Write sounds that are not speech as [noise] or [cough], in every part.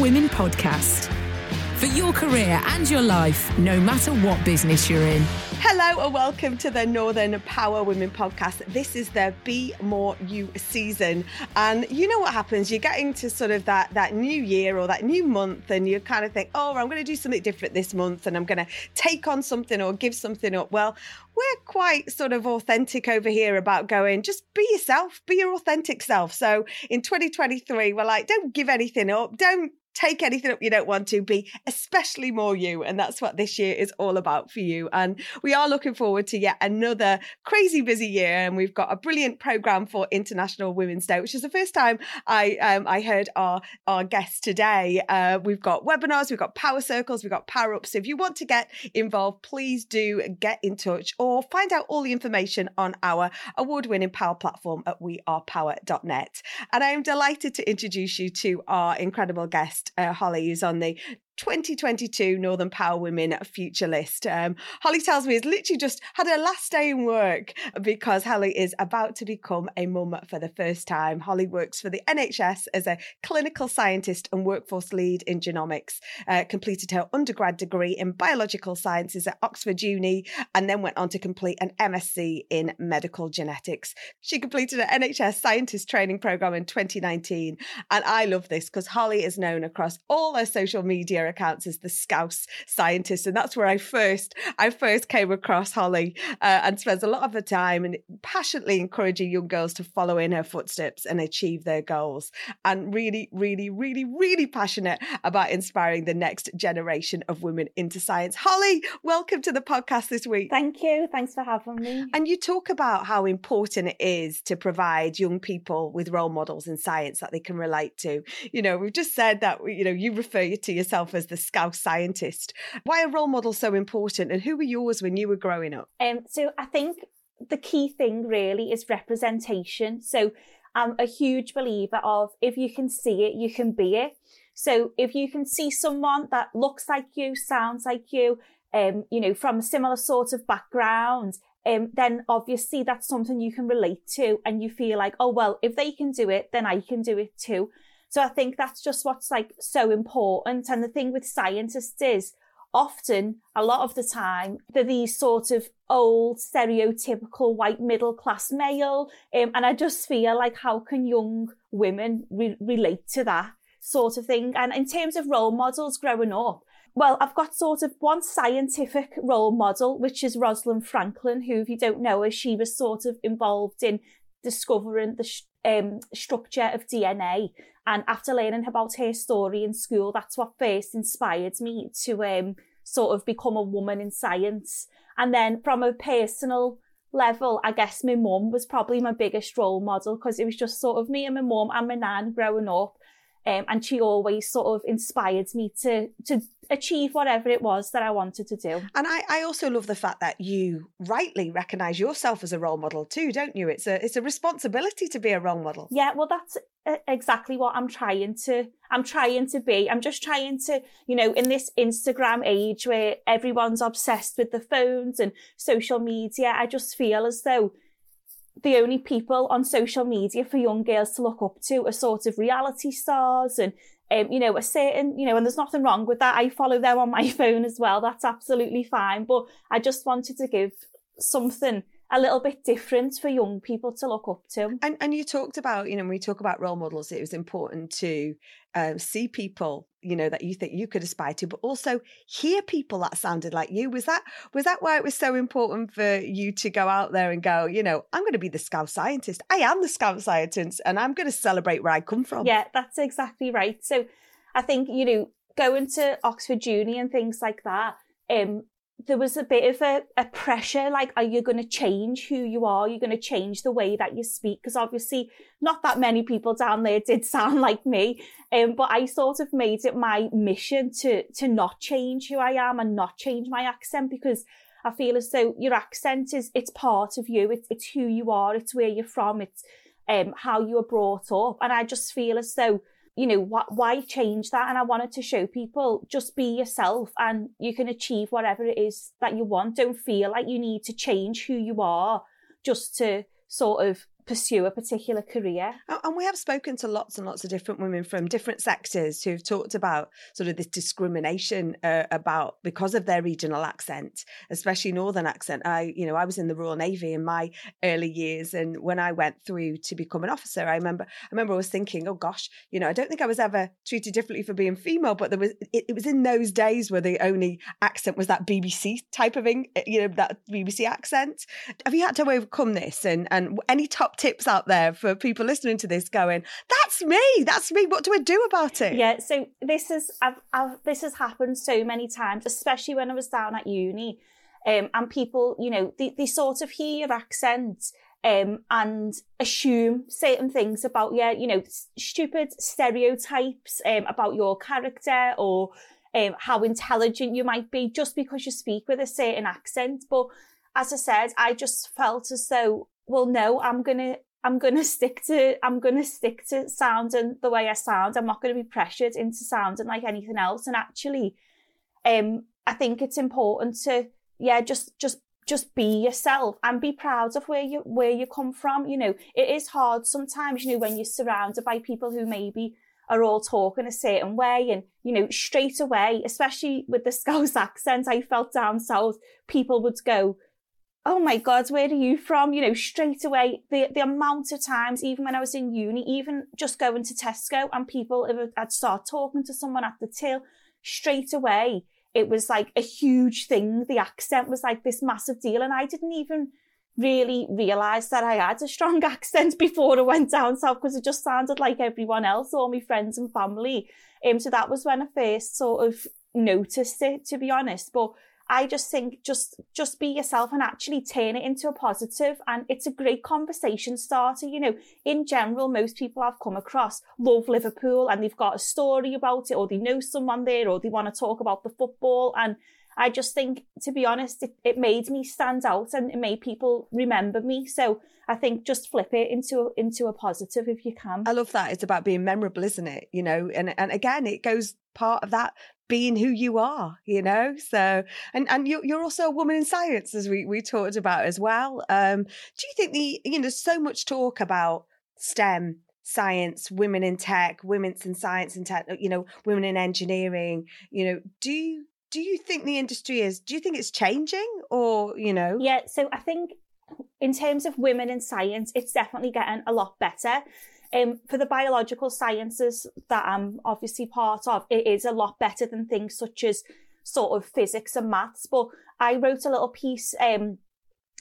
Women podcast. For your career and your life, no matter what business you're in. Hello and welcome to the Northern Power Women podcast. This is the Be More You season. And you know what happens? You're getting to sort of that that new year or that new month and you kind of think, "Oh, I'm going to do something different this month and I'm going to take on something or give something up." Well, we're quite sort of authentic over here about going, just be yourself, be your authentic self. So in 2023, we're like, don't give anything up. Don't take anything up you don't want to be especially more you and that's what this year is all about for you. And we are looking forward to yet another crazy busy year and we've got a brilliant program for international women's day which is the first time i um, i heard our our guests today. Uh, we've got webinars we've got power circles we've got power ups. So if you want to get involved please do get in touch or find out all the information on our award-winning power platform at wearepower.net and i'm delighted to introduce you to our incredible guest uh, Holly, who's on the 2022 Northern Power Women Future List. Um, Holly tells me has literally just had her last day in work because Holly is about to become a mum for the first time. Holly works for the NHS as a clinical scientist and workforce lead in genomics. Uh, completed her undergrad degree in biological sciences at Oxford Uni and then went on to complete an MSc in medical genetics. She completed an NHS scientist training program in 2019. And I love this because Holly is known across all her social media accounts as the Scouse scientist, and that's where I first I first came across Holly, uh, and spends a lot of her time and passionately encouraging young girls to follow in her footsteps and achieve their goals, and really, really, really, really passionate about inspiring the next generation of women into science. Holly, welcome to the podcast this week. Thank you. Thanks for having me. And you talk about how important it is to provide young people with role models in science that they can relate to. You know, we've just said that, you know, you refer to yourself as the Scouse scientist. Why are role models so important and who were yours when you were growing up? Um, so I think the key thing really is representation. So I'm a huge believer of if you can see it, you can be it. So if you can see someone that looks like you, sounds like you, um, you know, from a similar sort of background, um, then obviously that's something you can relate to and you feel like, oh, well, if they can do it, then I can do it too. So I think that's just what's like so important. And the thing with scientists is often, a lot of the time, they're these sort of old, stereotypical white middle class male. Um, and I just feel like how can young women re- relate to that sort of thing? And in terms of role models growing up, well, I've got sort of one scientific role model, which is Rosalind Franklin, who, if you don't know her, she was sort of involved in discovering the sh- um, structure of DNA. And after learning about her story in school, that's what first inspired me to um, sort of become a woman in science. And then from a personal level, I guess my mum was probably my biggest role model because it was just sort of me and my mum and my nan growing up. Um, and she always sort of inspired me to to achieve whatever it was that I wanted to do. And I, I also love the fact that you rightly recognise yourself as a role model too, don't you? It's a it's a responsibility to be a role model. Yeah, well, that's exactly what I'm trying to. I'm trying to be. I'm just trying to, you know, in this Instagram age where everyone's obsessed with the phones and social media, I just feel as though the only people on social media for young girls to look up to are sort of reality stars and um, you know, a certain, you know, and there's nothing wrong with that. I follow them on my [laughs] phone as well. That's absolutely fine. But I just wanted to give something a little bit different for young people to look up to. And and you talked about, you know, when we talk about role models, it was important to um, see people, you know, that you think you could aspire to, but also hear people that sounded like you. Was that was that why it was so important for you to go out there and go, you know, I'm going to be the Scouse scientist. I am the Scouse scientist, and I'm going to celebrate where I come from. Yeah, that's exactly right. So I think, you know, going to Oxford Uni and things like that, um, there was a bit of a, a pressure like are you going to change who you are? You're going to change the way that you speak? Because obviously not that many people down there did [laughs] sound like me um, but i sort of made it my mission to to not change who i am and not change my accent because i feel as though your accent is it's part of you. It's, it's who you are. It's where you're from. It's um, how you were brought up. And i just feel as though you know, wh- why change that? And I wanted to show people just be yourself and you can achieve whatever it is that you want. Don't feel like you need to change who you are just to sort of pursue a particular career. And we have spoken to lots and lots of different women from different sectors who've talked about sort of this discrimination uh, about because of their regional accent, especially northern accent. I, you know, I was in the Royal Navy in my early years, and when I went through to become an officer, I remember, I remember I was thinking, oh gosh, you know, I don't think I was ever treated differently for being female, but there was, it, it was in those days where the only accent was that BBC type of, Eng- you know, that BBC accent. Have you had to overcome this? And and any top tips out there for people listening to this, going, that's me, that's me. What do I do about it? Yeah, so this is I've, I've this has happened so many times, especially when I was down at uni, um, and people, you know, they, they sort of hear your accent um, and assume certain things about yeah, you know, stupid stereotypes um, about your character or um, how intelligent you might be just because you speak with a certain accent. But as I said, I just felt as though, well, no, I'm gonna I'm gonna stick to I'm gonna stick to sounding the way I sound. I'm not gonna be pressured into sounding like anything else. And actually, um, I think it's important to yeah, just just just be yourself and be proud of where you where you come from. You know, it is hard sometimes, you know, when you're surrounded by people who maybe are all talking a certain way and you know straight away especially with the scouse [laughs] accent i felt down south people would go oh my god where are you from? You know straight away the the amount of times even when i was in uni even just going to tesco and people if i'd start talking to someone at the till straight away it was like a huge thing. The accent was like this massive deal and i didn't even really realize that i had a strong [laughs] accent before i went down south because it just sounded like everyone else all my friends and family. Um so that was when i first sort of noticed it to be honest. But I just think just just be yourself and actually turn it into a positive and it's a great conversation starter. You know, in general, most people I've come across love Liverpool and they've got a story about it or they know someone there or they want to talk about the football and I just think, to be honest, it, it made me stand out and it made people remember me. So I think just flip it into into a positive if you can. I love that. It's about being memorable, isn't it? You know, and and again, it goes part of that being who you are. You know, so and and you're you're also a woman in science, as we we talked about as well. Um, do you think the you know there's so much talk about STEM? Science, women in tech, women's in science and tech, you know, women in engineering. You know, do you do you think the industry is? Do you think it's changing, or you know? Yeah, so I think in terms of women in science, it's definitely getting a lot better. Um, for the biological sciences that I'm obviously part of, it is a lot better than things such as sort of physics and maths. But I wrote a little piece um,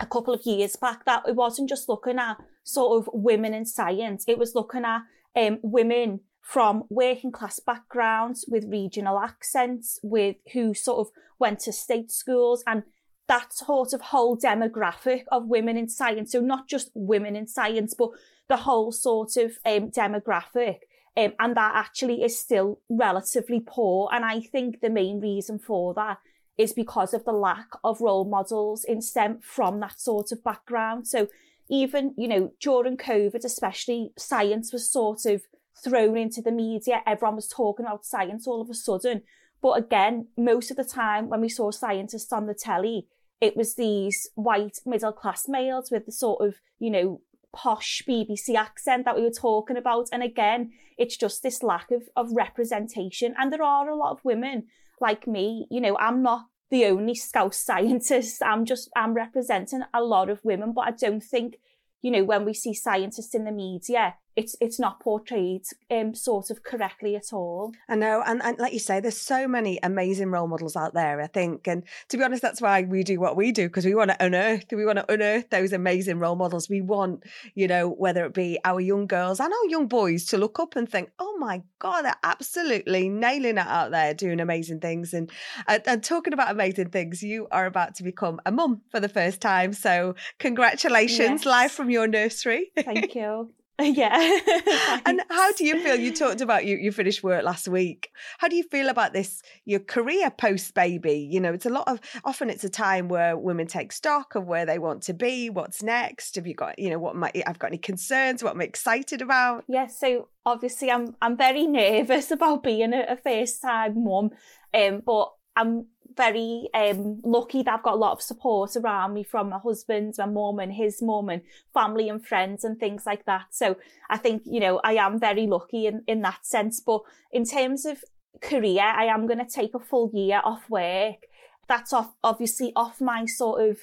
a couple of years back that it wasn't just looking at sort of women in science, it was looking at um, women from working class backgrounds with regional accents, with who sort of went to state schools and that sort of whole demographic of women in science. So not just women in science, but the whole sort of um, demographic. Um, and that actually is still relatively poor. And I think the main reason for that is because of the lack of role models in STEM from that sort of background. So even, you know, during COVID, especially science was sort of thrown into the media. Everyone was talking about science all of a sudden. But again, most of the time when we saw scientists on the telly, it was these white middle class males with the sort of, you know, posh BBC accent that we were talking about. And again, it's just this lack of, of representation. And there are a lot of women like me, you know, I'm not the only Scouse [laughs] scientist. I'm just, I'm representing a lot of women, but I don't think, you know, when we see scientists in the media, it's it's not portrayed um sort of correctly at all. I know, and, and like you say, there's so many amazing role models out there. I think, and to be honest, that's why we do what we do because we want to unearth, we want to unearth those amazing role models. We want, you know, whether it be our young girls and our young boys to look up and think, "Oh my God, they're absolutely nailing it out there, doing amazing things." And and, and talking about amazing things, you are about to become a mum for the first time. So congratulations, Yes. live from your nursery. Thank you. [laughs] [laughs] yeah. [laughs] And how do you feel? You talked about you you finished work last week. How do you feel about this your career post baby? You know, it's a lot of often it's a time where women take stock of where they want to be, what's next. Have you got, you know, what might I've got any concerns, what I'm excited about? Yeah, so obviously I'm I'm very nervous [laughs] about being a, a first time mum, um, but I'm very um lucky that I've got a lot of support around me from my husband, my mum, and his mum, and family and friends and things like that. So I think you know I am very lucky in in that sense. But in terms of career, I am going to take a full year off work. That's off obviously off my sort of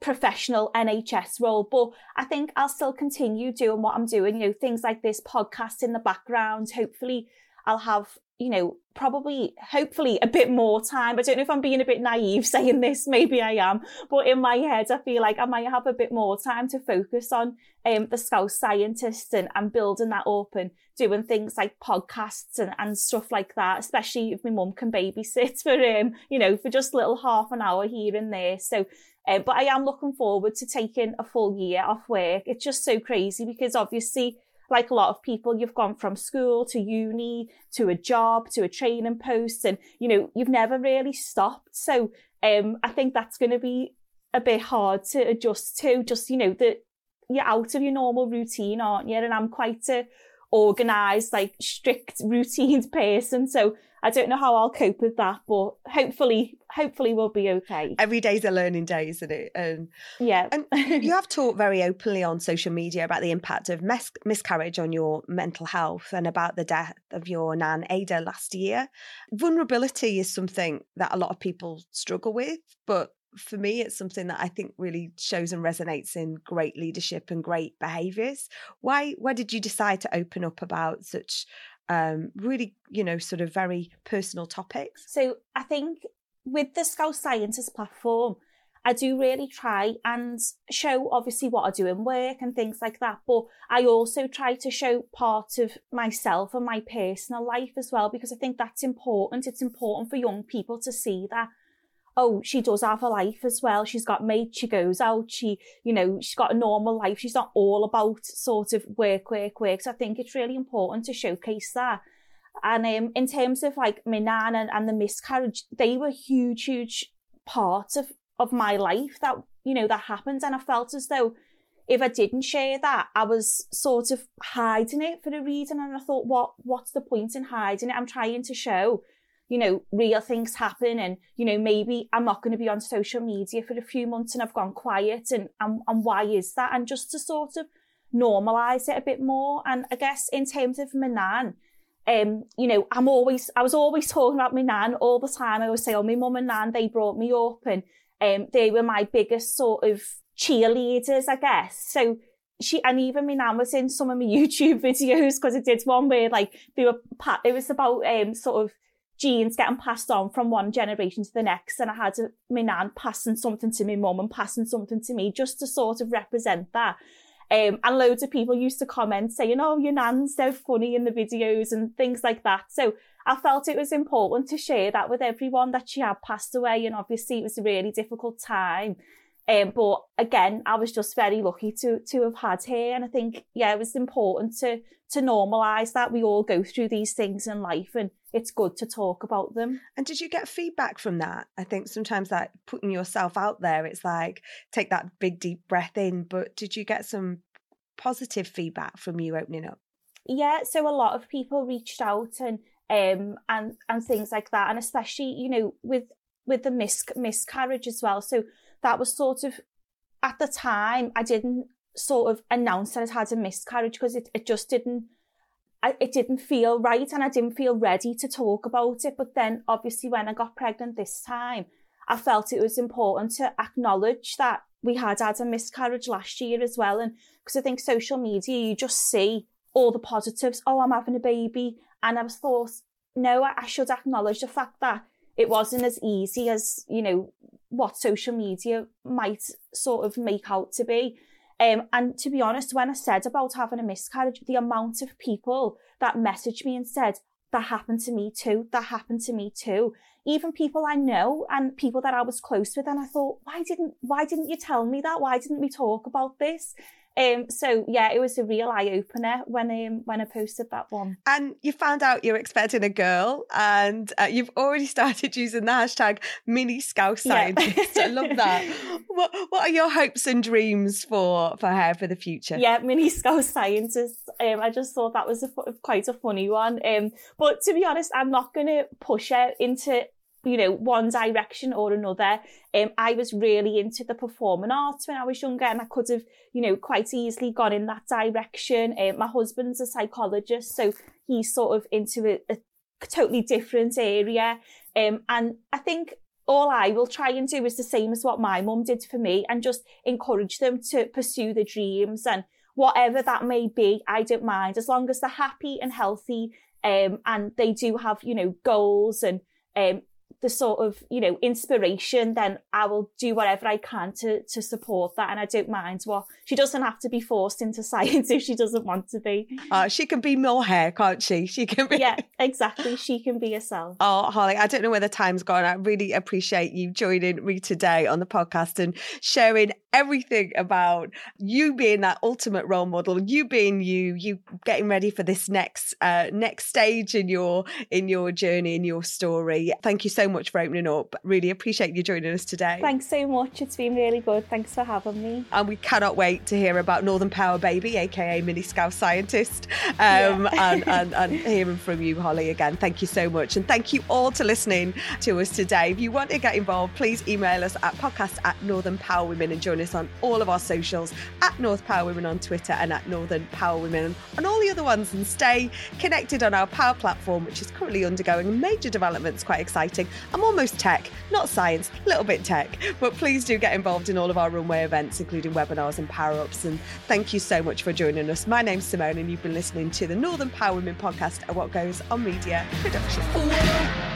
professional NHS role, but I think I'll still continue doing what I'm doing, you know, things like this podcast in the background. Hopefully I'll have, you know, probably, hopefully a bit more time. I don't know if I'm being a bit naive [laughs] saying this, maybe I am, but in my head, I feel like I might have a bit more time to focus on um, the Scouse scientists and, and building that up and doing things like podcasts and, and stuff like that, especially if my mum can babysit [laughs] for, um, you know, for just a little half an hour here and there. So, uh, but I am looking forward to taking a full year off work. It's just so crazy because obviously, like a lot of people, you've gone from school to uni to a job to a training post, and you know you've never really stopped. So um, I think that's going to be a bit hard to adjust to. Just you know that you're out of your normal routine, aren't you? And I'm quite a organized, like strict routines person. So I don't know how I'll cope with that, but hopefully, hopefully we'll be okay. Every day's a learning day, isn't it? And Yeah. And [laughs] you have talked very openly on social media about the impact of mes- miscarriage on your mental health and about the death of your nan Ada last year. Vulnerability is something that a lot of people struggle with, but for me, it's something that I think really shows and resonates in great leadership and great behaviors. Why? Why did you decide to open up about such um, really, you know, sort of very personal topics? So I think with the Scouse Scientist platform, I do really try and show obviously what I do in work and things like that. But I also try to show part of myself and my personal life as well, because I think that's important. It's important for young people to see that, oh, she does have a life as well. She's got mates, she goes out, she, you know, she's got a normal life. She's not all about sort of work, work, work. So I think it's really important to showcase that. And um, in terms of like my nan and, and the miscarriage, they were huge, huge parts of, of my life that, you know, that happened. And I felt as though if I didn't share that, I was sort of hiding it for a reason. And I thought, what, what's the point in hiding it? I'm trying to show, you know, real things happen. And, you know, maybe I'm not going to be on social media for a few months and I've gone quiet. And, and, and why is that? And just to sort of normalize it a bit more. And I guess in terms of my nan, um, you know, I'm always, I was always talking about my nan all the time. I would say, oh, my mum and nan, they brought me up and um, they were my biggest sort of cheerleaders, I guess. So she, and even my nan was in some of my [laughs] YouTube videos because it did one where like they were, it was about um, sort of genes getting passed on from one generation to the next. And I had my nan passing something to my mum and passing something to me just to sort of represent that. Um, and loads of people used to comment saying, oh, your nan's so funny in the videos and things like that. So I felt it was important to share that with everyone that she had passed away. And obviously it was a really difficult time. Um, but again, I was just very lucky to to have had her. And I think, yeah, it was important to to normalise that we all go through these things in life and it's good to talk about them. And did you get feedback from that? I think sometimes like putting yourself out there, it's like take that big deep breath in. But did you get some positive feedback from you opening up? yeah so a lot of people reached out and um and and things like that and especially you know with with the mis- miscarriage as well so that was sort of at the time i didn't sort of announce that i had a miscarriage because it, it just didn't I, it didn't feel right and i didn't feel ready to talk about it but then obviously when i got pregnant this time i felt it was important to acknowledge that we had had a miscarriage last year as well and because i think social media you just see all the positives. Oh, I'm having a baby. And I was thought, no, I, I should acknowledge the fact that it wasn't as easy as, you know, what social media might sort of make out to be. Um, and to be honest, when I said about having a miscarriage, the amount of people that messaged me and said, that happened to me too, that happened to me too. Even people I know and people that I was close with, and I thought, why didn't why didn't you tell me that? Why didn't we talk about this? Um, so yeah, it was a real eye opener when um, when I posted that one. And you found out you're expecting a girl, and uh, you've already [laughs] started using the hashtag mini scouse Yeah. [laughs] I love that. What What are your hopes and dreams for for her for the future? Yeah, mini Scouse scientist. Um, I just thought that was a, quite a funny one. Um, but to be honest, I'm not going to push her into you know one direction or another. Um, I was really into the performing arts when I was younger, and I could have you know quite easily gone in that direction. Um, my husband's a psychologist, so he's sort of into a, a totally different area. Um, and I think all I will try and do is the same as what my mum did for me and just encourage them to pursue their dreams and whatever that may be, I don't mind as long as they're happy and healthy um, and they do have, you know, goals and um, the sort of, you know, inspiration, then I will do whatever I can to, to support that. And I don't mind what she doesn't have to be forced into [laughs] science if she doesn't want to be. Uh, she can be more hair, can't she? [laughs] She can be. Yeah, exactly. She can be herself. Oh, Holly, I don't know where the time's gone. I really appreciate you joining me today on the podcast and sharing everything about you being that ultimate role model, you being you, you getting ready for this next uh, next stage in your in your journey, in your story. Thank you so much for opening up. Really appreciate you joining us today. Thanks so much. It's been really good. Thanks for having me. and we cannot wait to hear about Northern Power Baby, aka Mini Scouse Scientist, um, and, and, and [laughs] hearing from you, Holly, again. Thank you so much. And thank you all to listening to us today. If you want to get involved, please email us at podcast at Northern Power Women and join us on all of our socials at North Power Women on Twitter and at Northern Power Women and all the other ones. And stay connected on our Power platform, which is currently undergoing major developments, quite exciting. I'm almost tech, not science, a little bit tech, but please do get involved in all of our runway events, including webinars and power ups. And thank you so much for joining us. My name's Simone, and you've been listening to the Northern Power Women podcast at What Goes on Media Production.